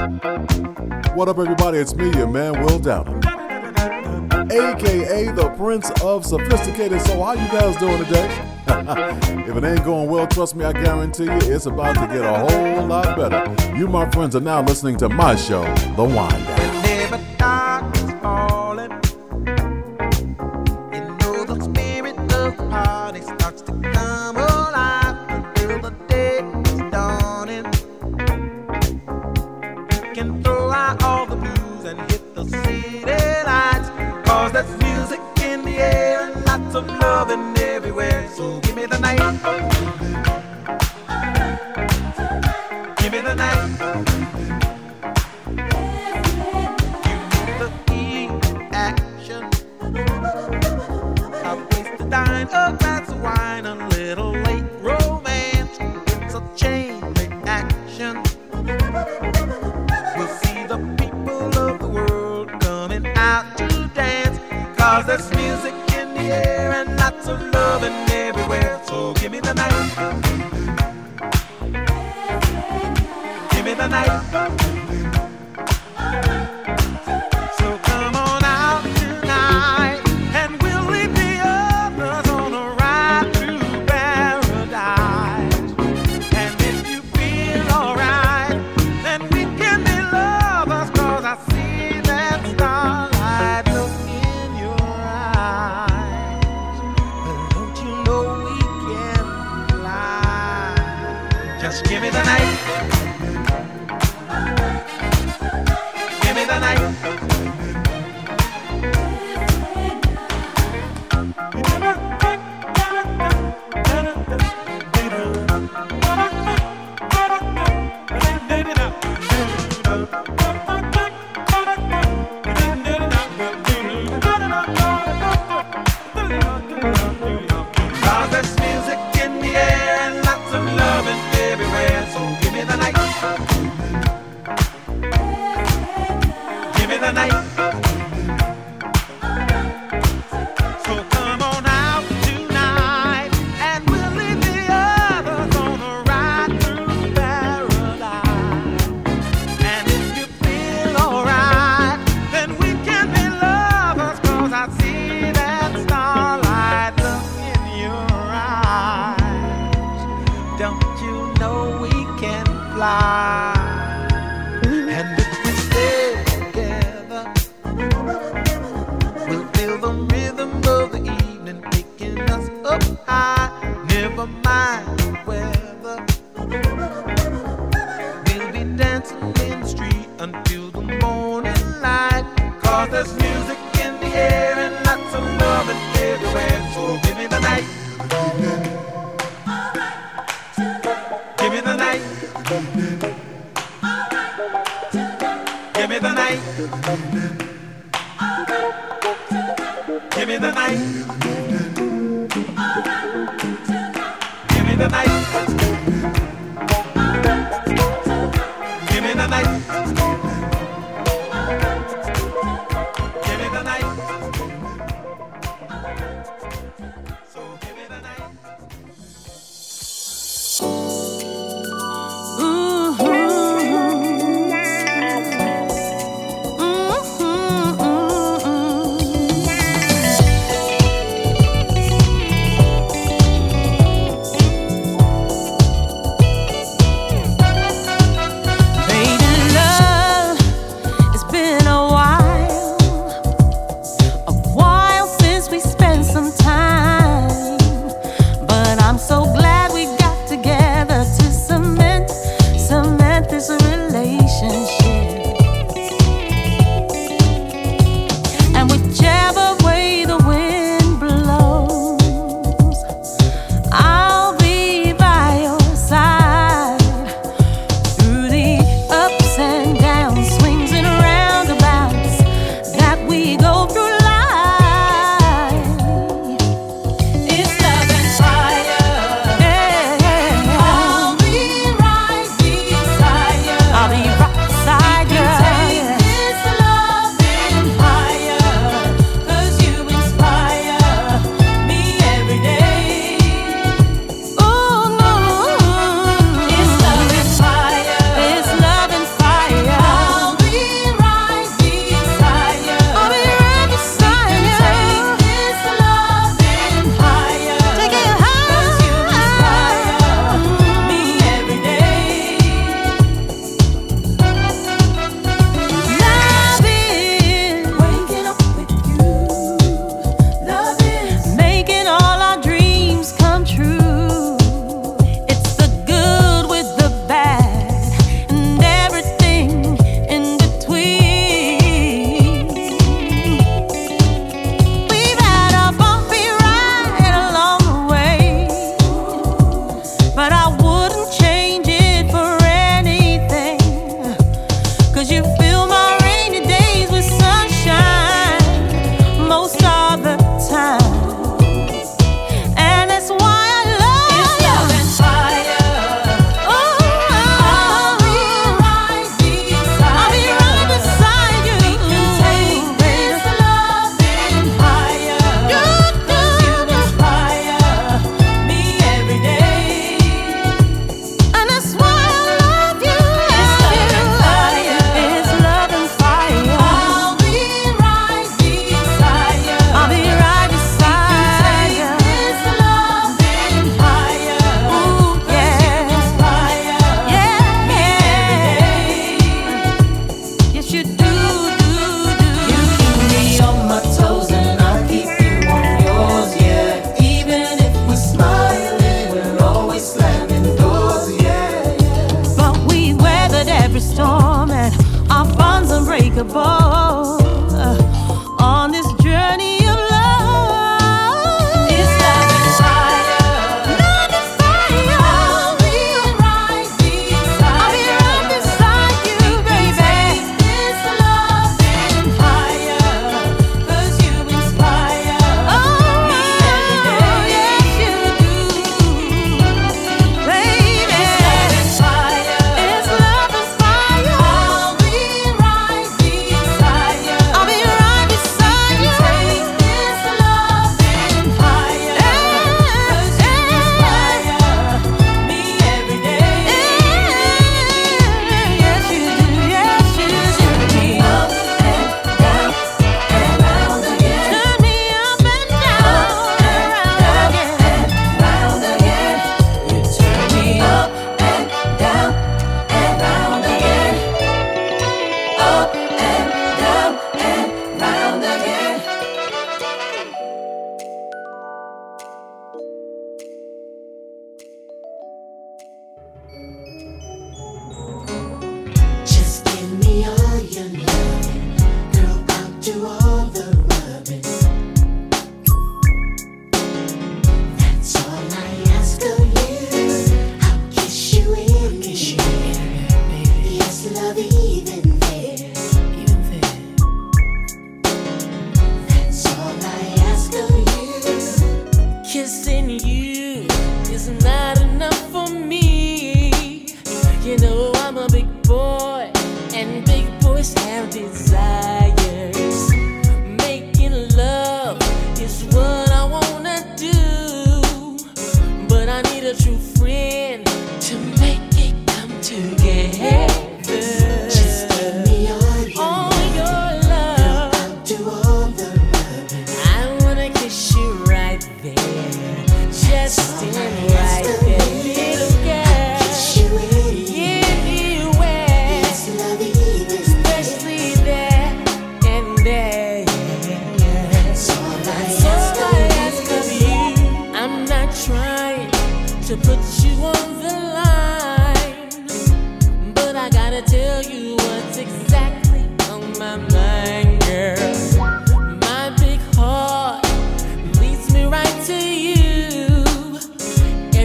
What up, everybody? It's me, your man, Will Downing, aka the Prince of Sophisticated So, How you guys doing today? if it ain't going well, trust me, I guarantee you it's about to get a whole lot better. You, my friends, are now listening to my show, The Wind Down. Mama.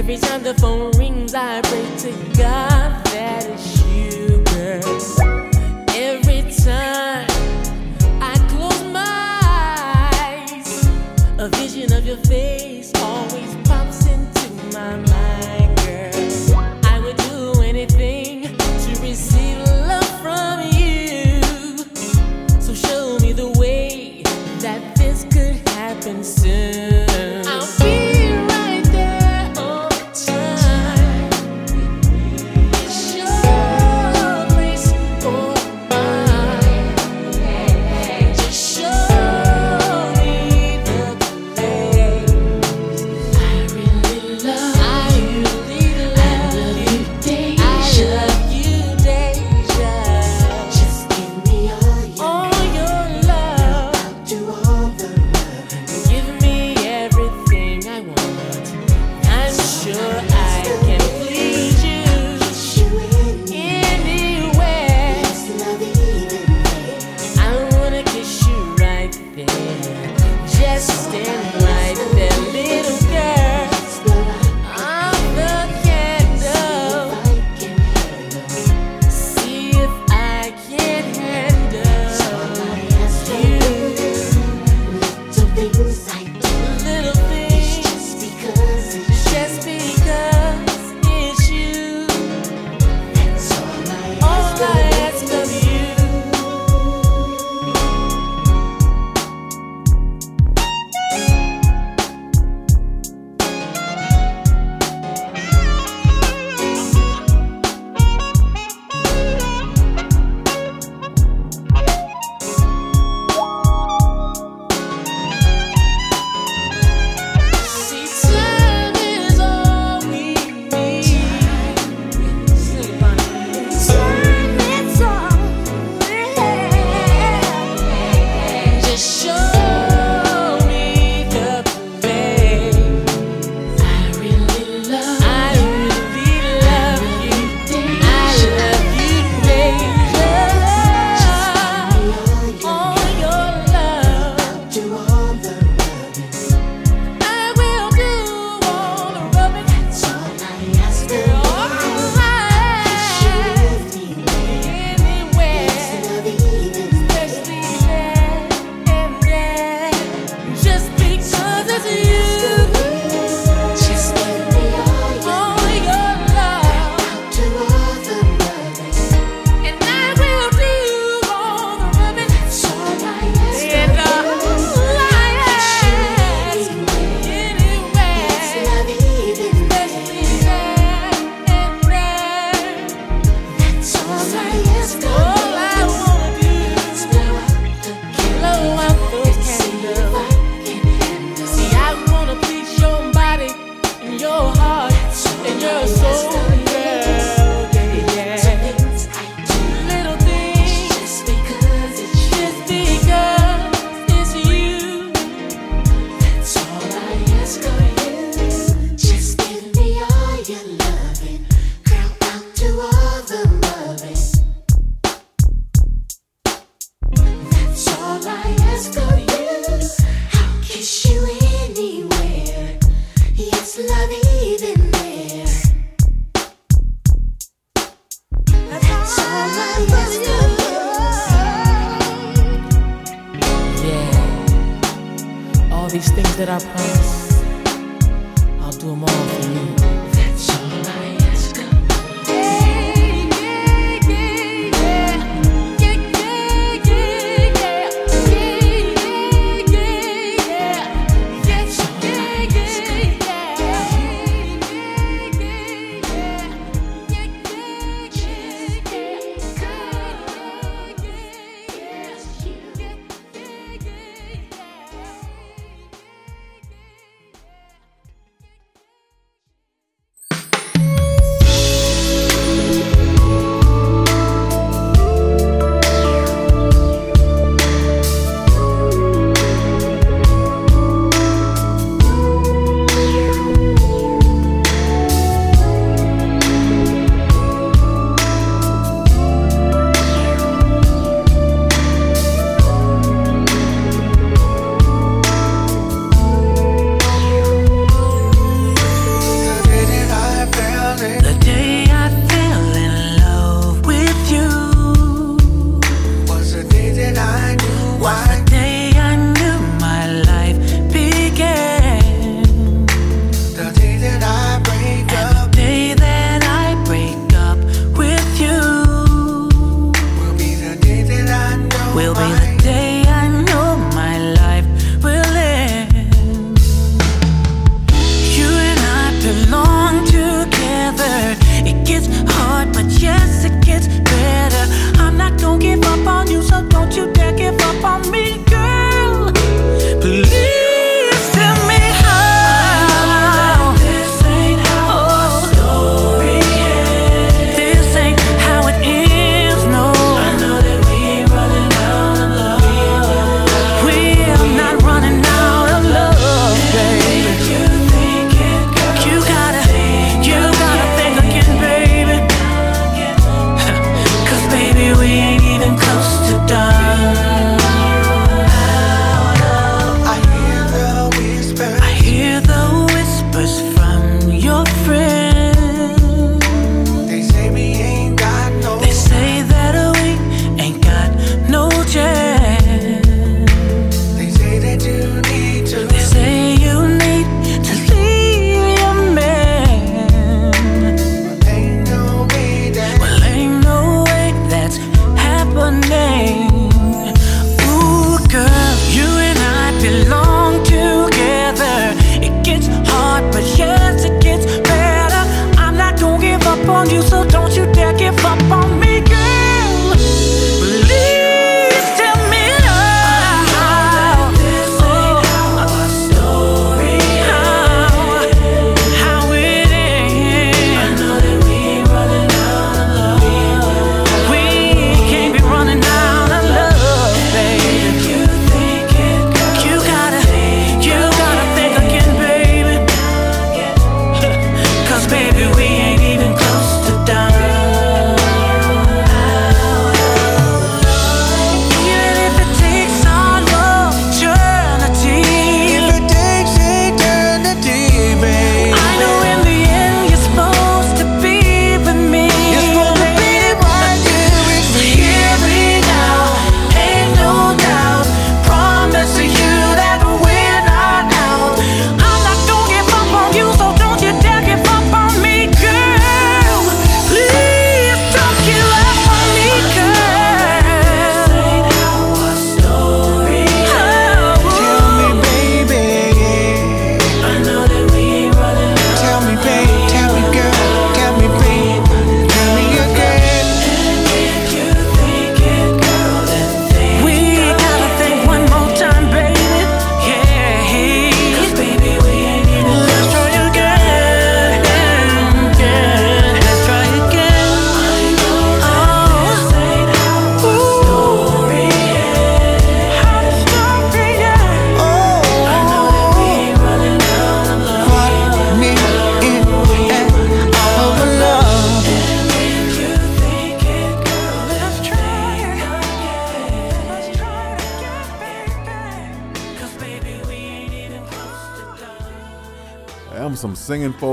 Every time the phone rings, I pray to God that it's you, girl. Every time I close my eyes, a vision of your face.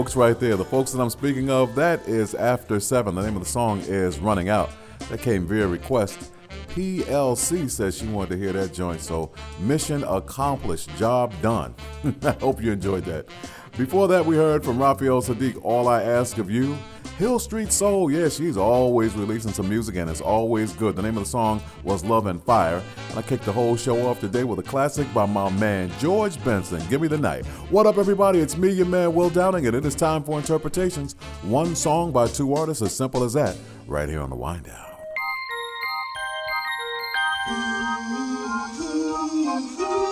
Folks right there. The folks that I'm speaking of, that is After Seven. The name of the song is Running Out. That came via request. PLC says she wanted to hear that joint. So, mission accomplished, job done. I hope you enjoyed that. Before that, we heard from Raphael Saadiq, All I Ask of You. Hill Street Soul, yeah, she's always releasing some music and it's always good. The name of the song was Love and Fire. And I kicked the whole show off today with a classic by my man George Benson. Give me the night. What up, everybody? It's me, your man Will Downing, and it is time for interpretations. One song by two artists, as simple as that, right here on the wind down. Ooh, ooh, ooh.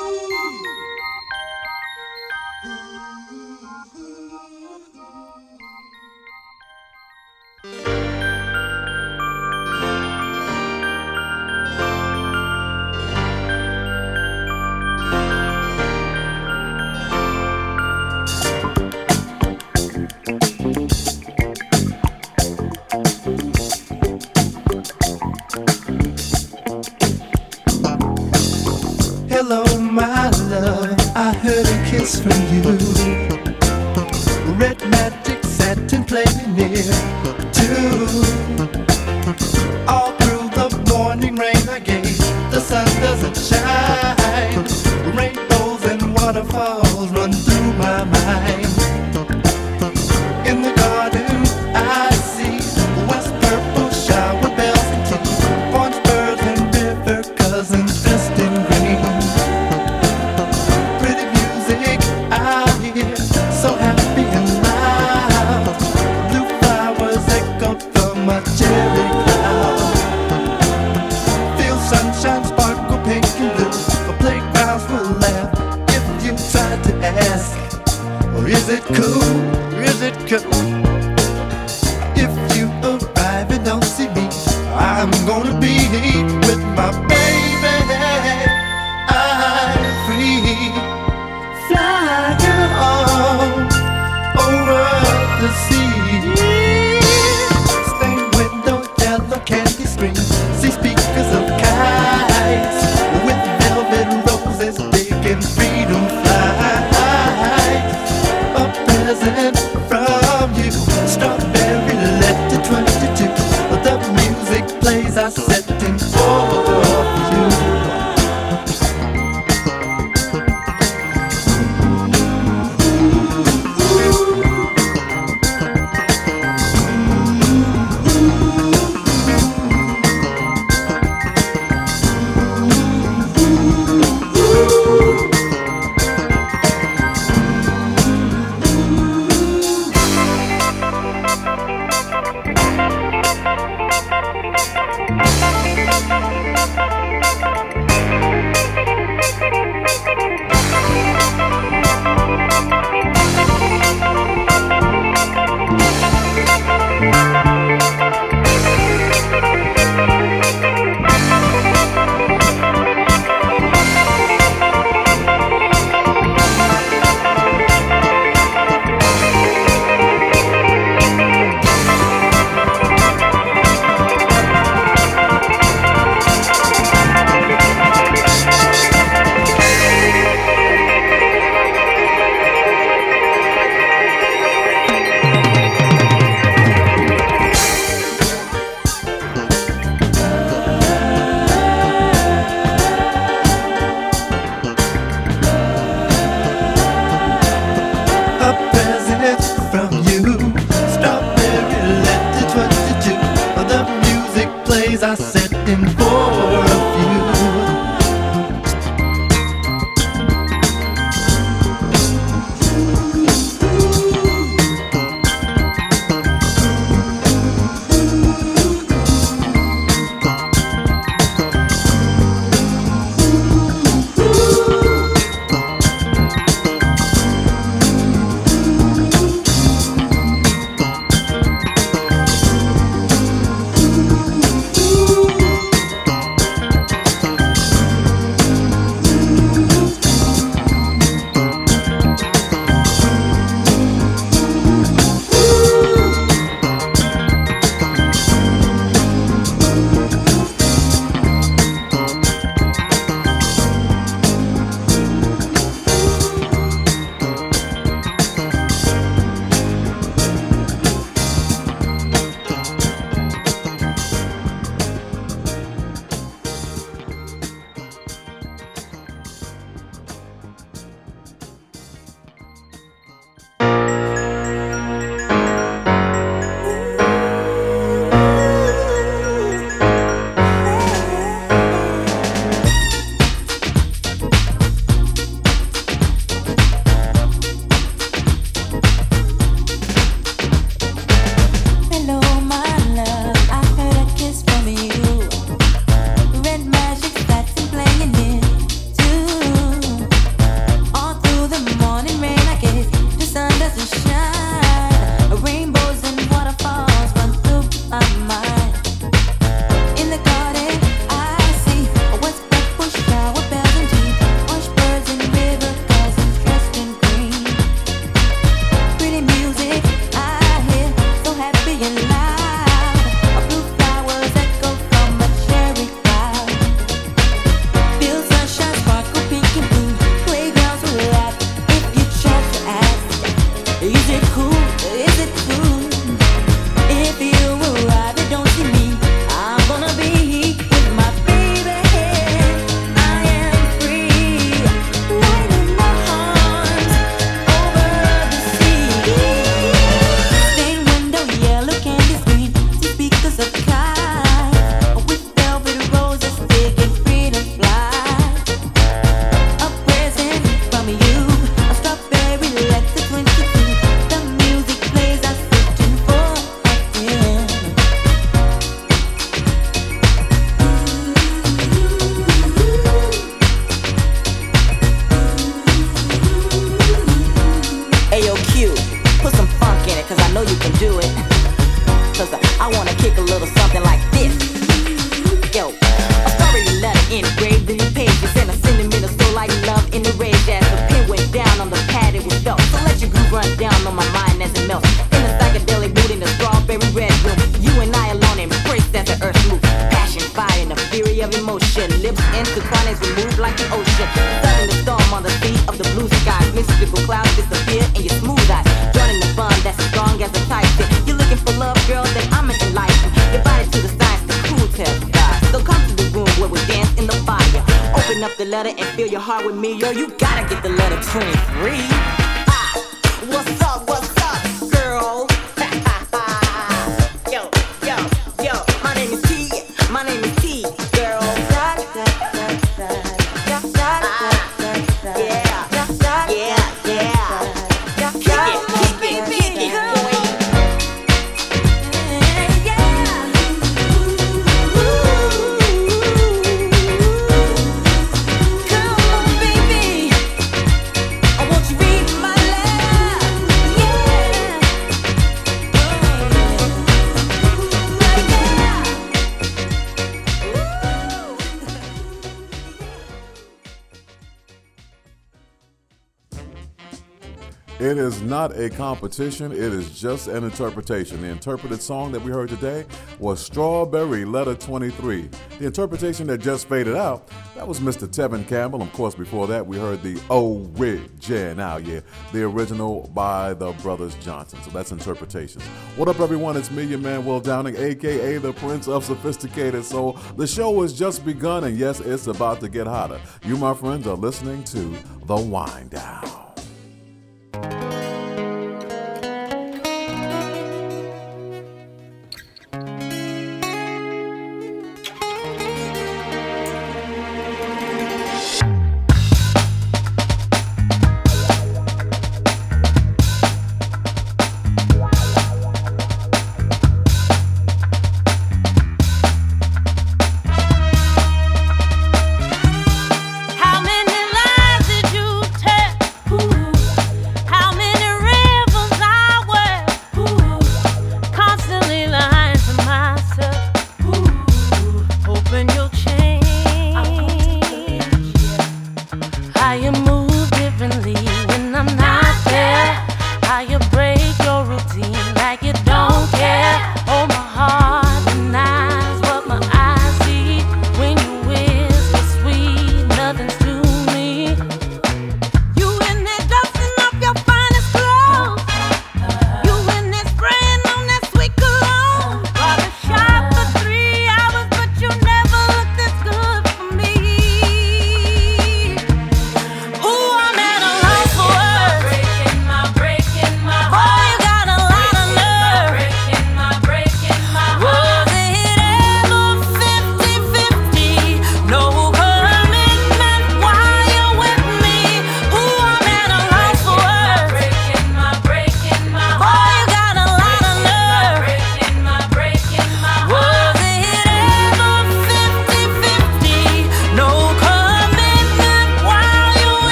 Is it cool? Is it cool? Not a competition, it is just an interpretation. The interpreted song that we heard today was Strawberry Letter 23. The interpretation that just faded out, that was Mr. Tevin Campbell. Of course, before that, we heard the original, yeah, the original by the Brothers Johnson. So that's interpretations. What up, everyone? It's me, your man, Will Downing, aka the Prince of Sophisticated Soul. The show has just begun, and yes, it's about to get hotter. You, my friends, are listening to The Wind Down.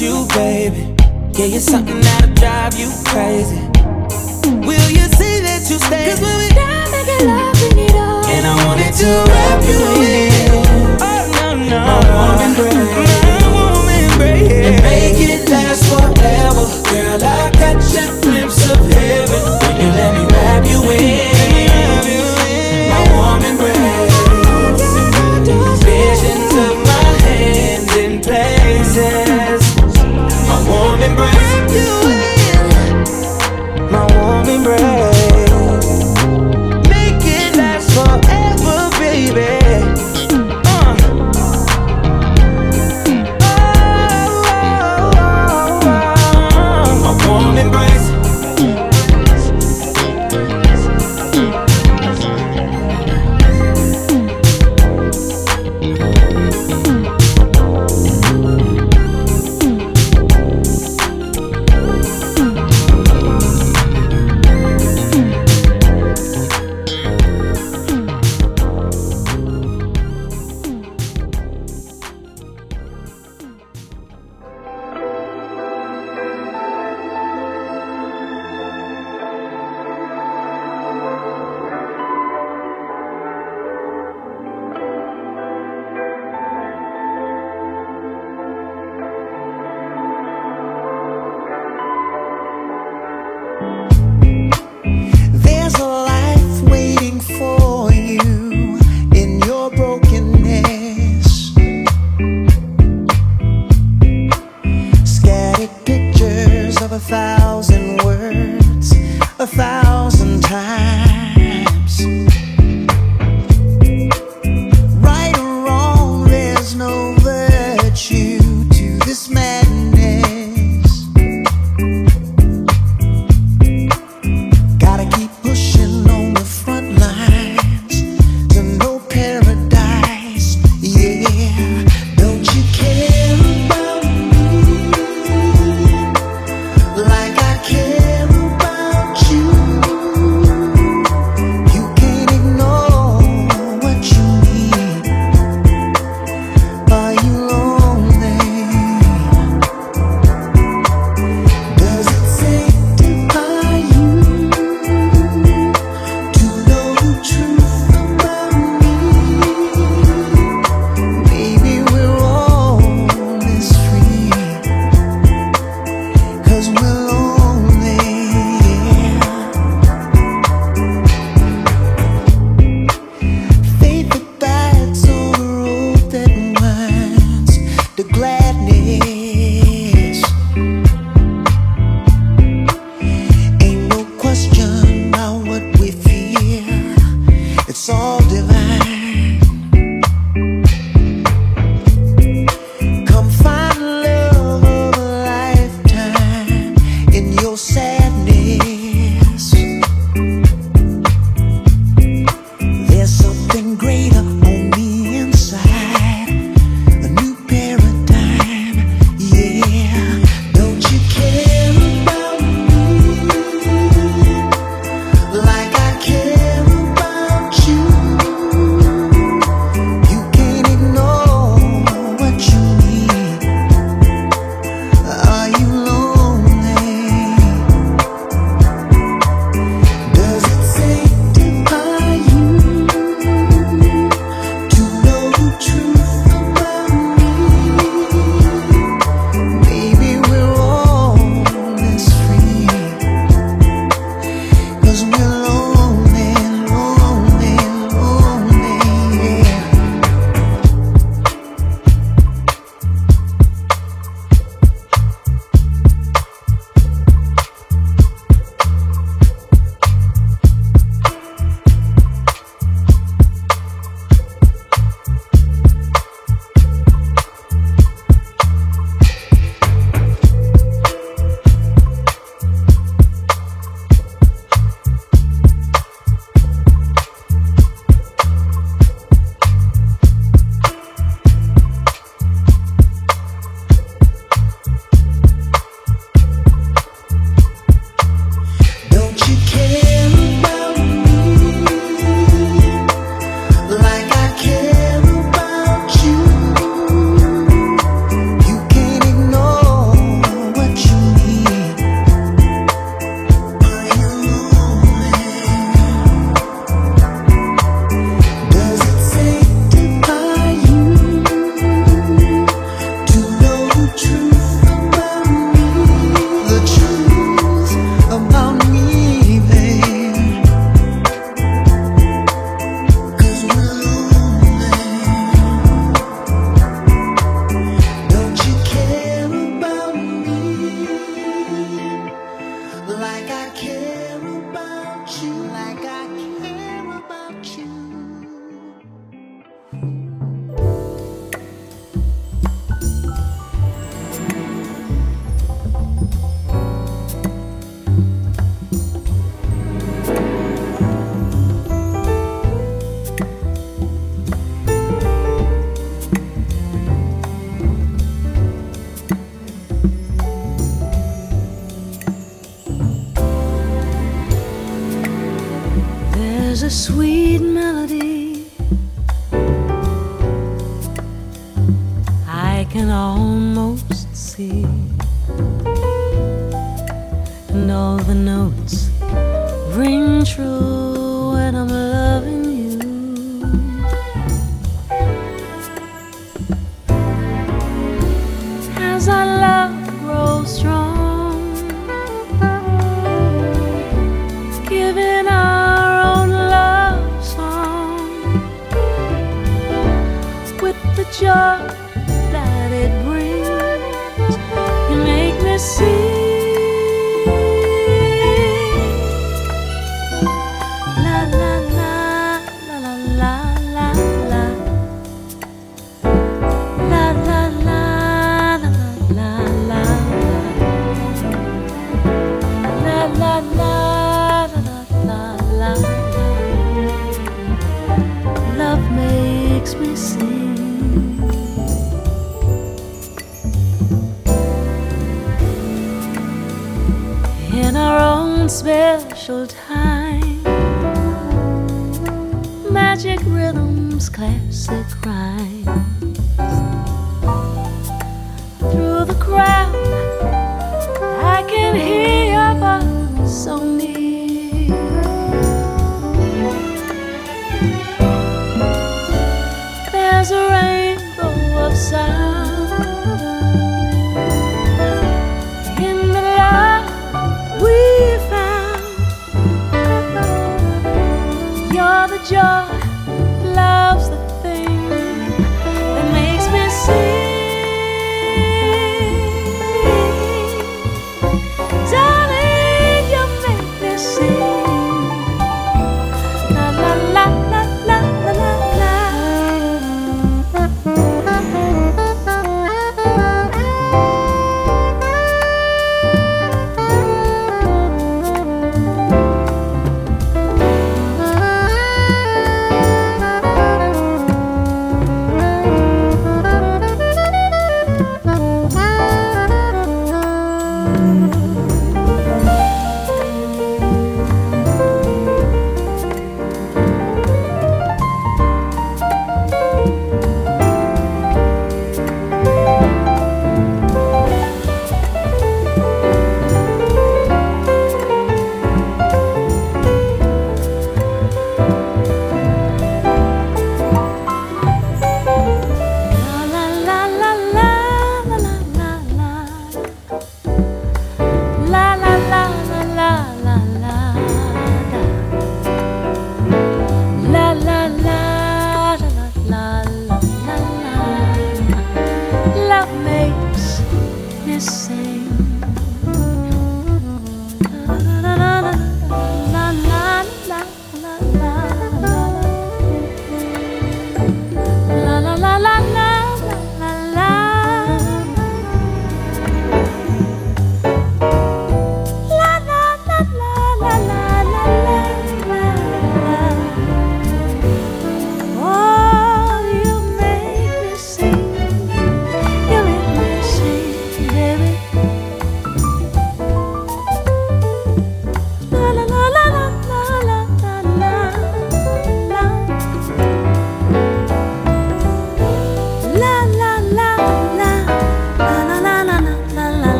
you, baby. Yeah, you're something that'll drive you crazy. Will you see that you stay? Cause when we down making love, we need all. And I wanted to wrap you in. Oh, no, no. My woman brain. My woman brain. And make it last forever. Girl, I got your glimpse of heaven. When you let me wrap you in. thousand times.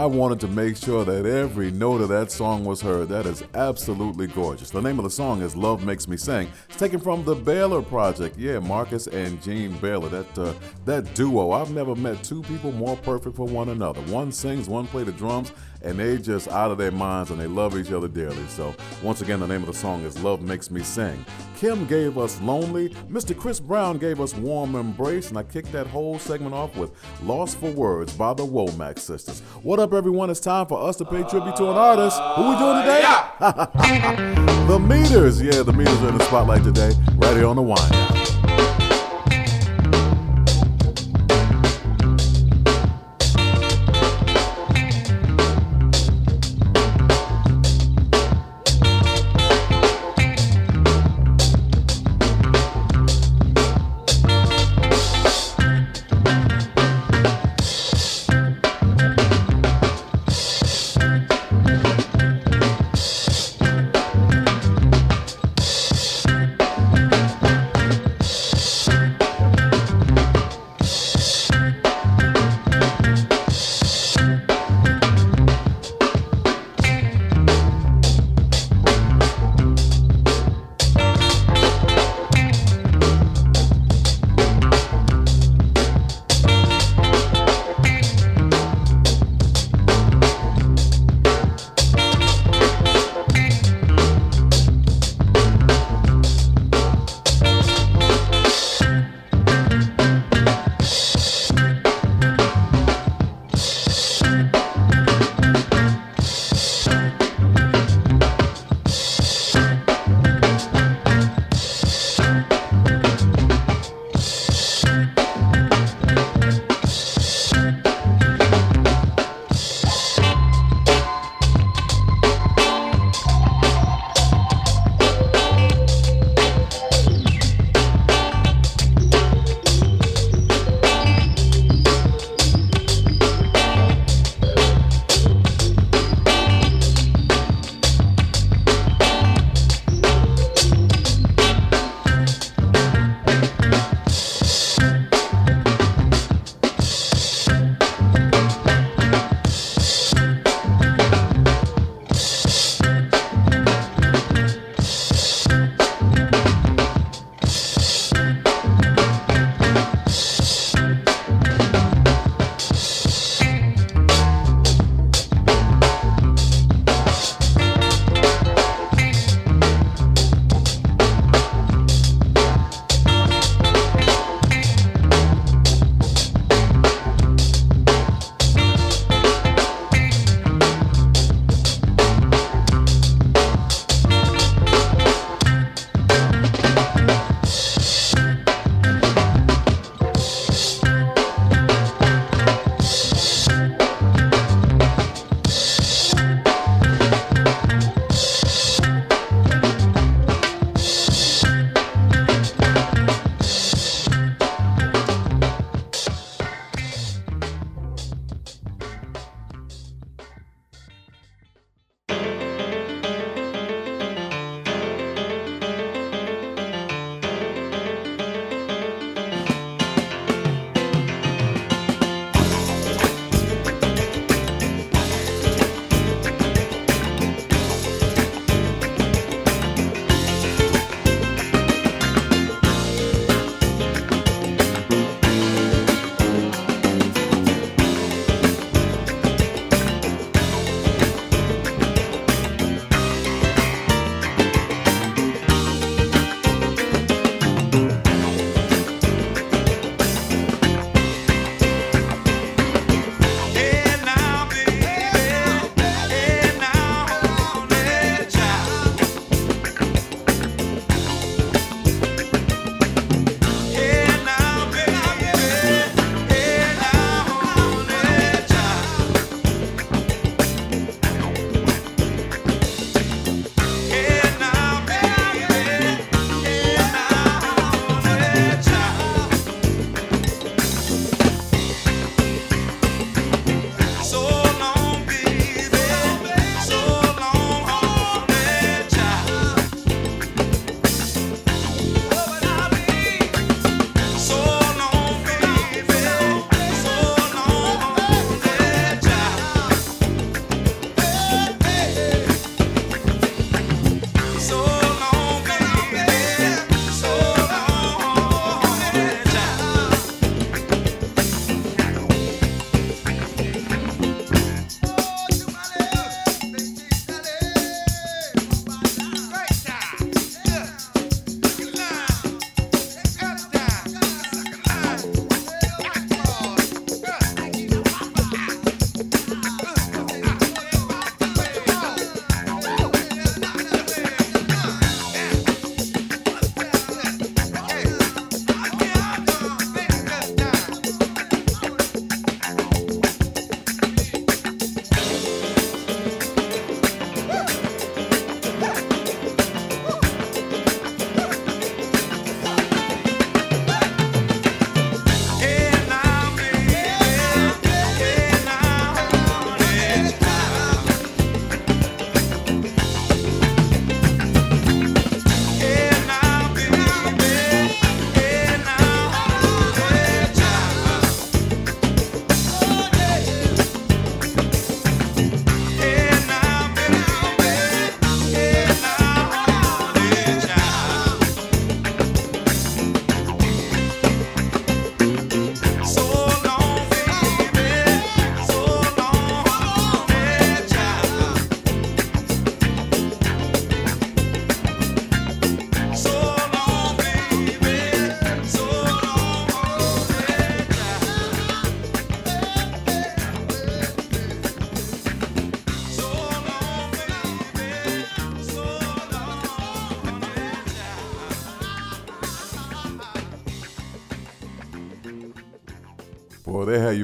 I wanted to make sure that every note of that song was heard. That is absolutely gorgeous. The name of the song is Love Makes Me Sing. Taken from the Baylor Project. Yeah, Marcus and Jean Baylor. That uh, that duo. I've never met two people more perfect for one another. One sings, one plays the drums, and they just out of their minds and they love each other dearly. So once again, the name of the song is Love Makes Me Sing. Kim gave us Lonely. Mr. Chris Brown gave us Warm Embrace, and I kicked that whole segment off with Lost for Words by the Womack Sisters. What up, everyone? It's time for us to pay tribute to an artist. Who we doing today? the Meters. Yeah, the Meters are in the spotlight today, right here on the Wine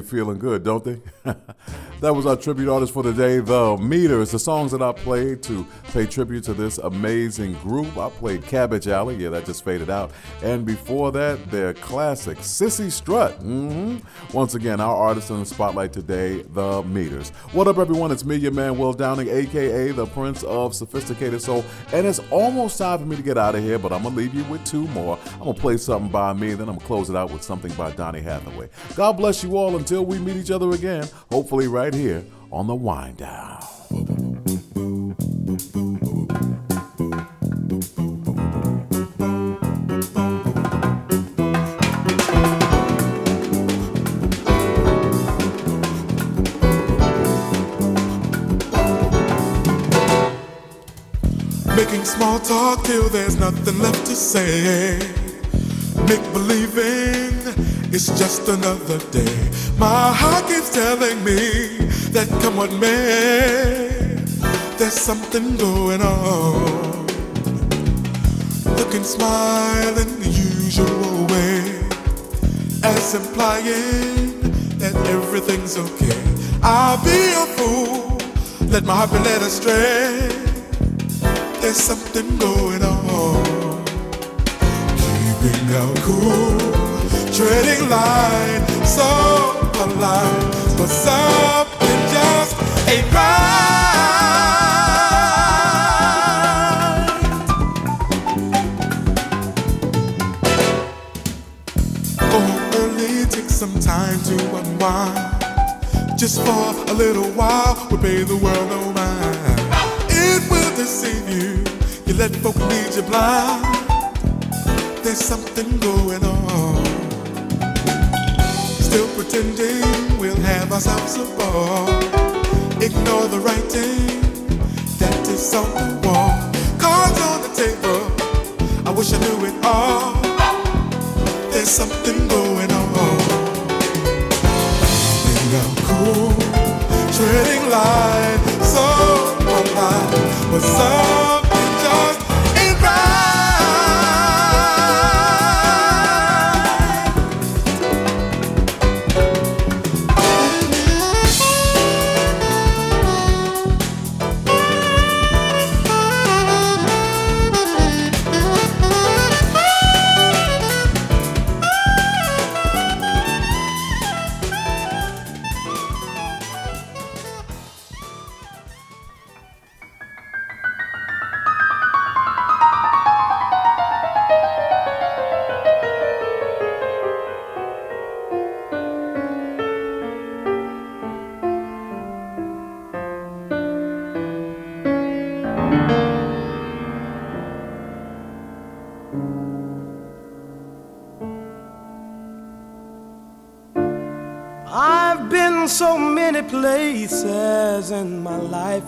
feeling good, don't they? that was our tribute artist for today, The Meters. The songs that I played to pay tribute to this amazing group. I played Cabbage Alley, yeah, that just faded out. And before that, their classic, Sissy Strut. Mm-hmm. Once again, our artist in the spotlight today, The Meters. What up, everyone? It's me, your man, Will Downing, aka the Prince of Sophisticated Soul. And it's almost time for me to get out of here, but I'm going to leave you with two more. I'm going to play something by me, then I'm going to close it out with something by Donny Hathaway. God bless you all until we meet each other again, hopefully right here on the Wind Down. Making small talk till there's nothing left to say. Make believing it's just another day. My heart keeps telling me that come what may, there's something going on. Looking, smiling the usual way, as implying that everything's okay. I'll be a fool, let my heart be led astray. There's something going on. Keeping out cool, treading light, so alive, but something just ain't right. Just for a little while, we'll pay the world no mind. It will deceive you. You let folk lead you blind. There's something going on. Still pretending we'll have ourselves a ball. Ignore the writing that is on the wall. Cards on the table. I wish I knew it all. There's something going on. Alive, but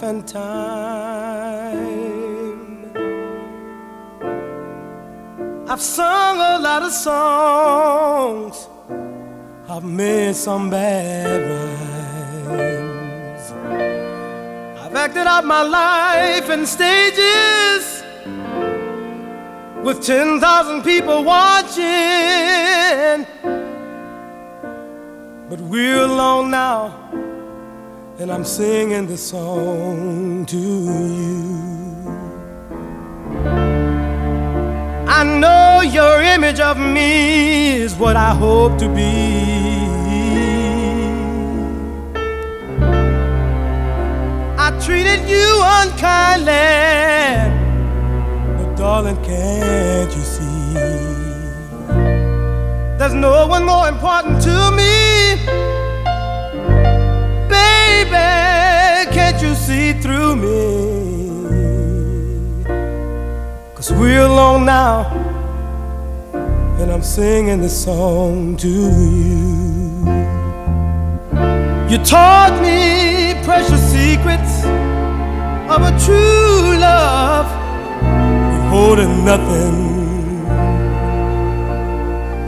and time. I've sung a lot of songs. I've made some bad rhymes. I've acted out my life in stages with 10,000 people watching. But we're alone now, and I'm singing this song to you. I know your image of me is what I hope to be. I treated you unkindly, but darling, can't you see? There's no one more important to me. Baby, can't you see through me? Cause we're alone now, and I'm singing this song to you. You taught me precious secrets of a true love, You're holding nothing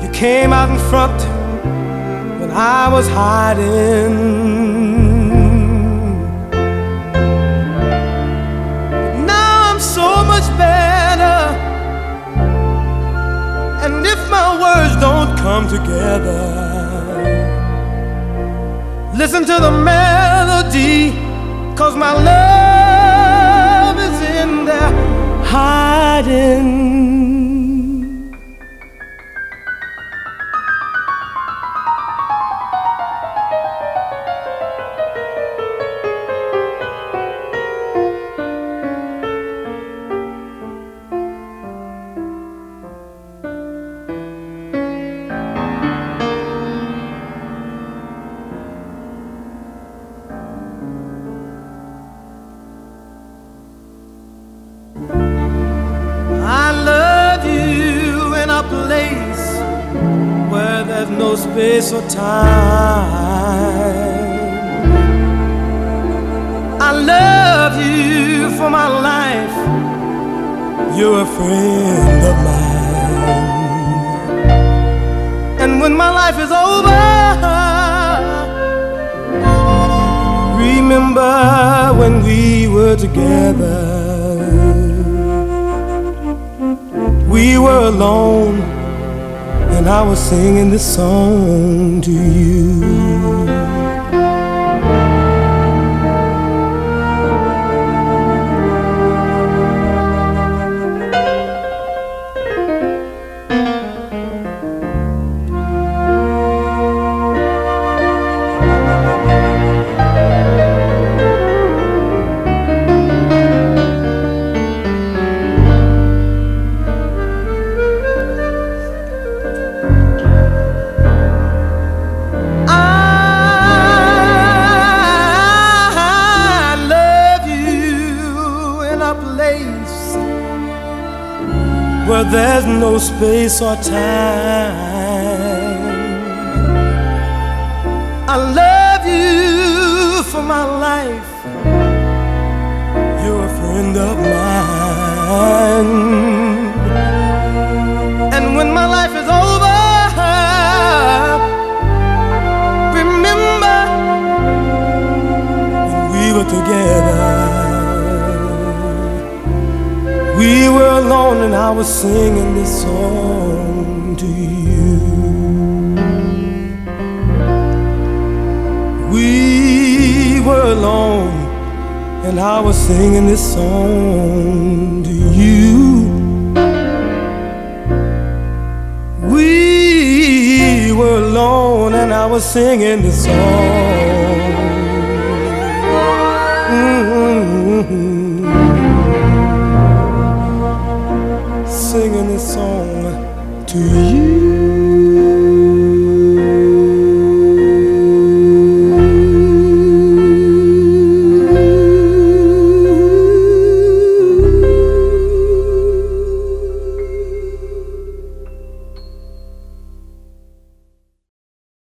You came out in front when I was hiding. Words don't come together, Listen to the melody, cause my love is in there hiding. Space or time. I love you for my life. You're a friend of mine. And when my life is over, remember when we were together. We were alone and I was singing this song to you. We were alone and I was singing this song to you. We were alone and I was singing this song. 十一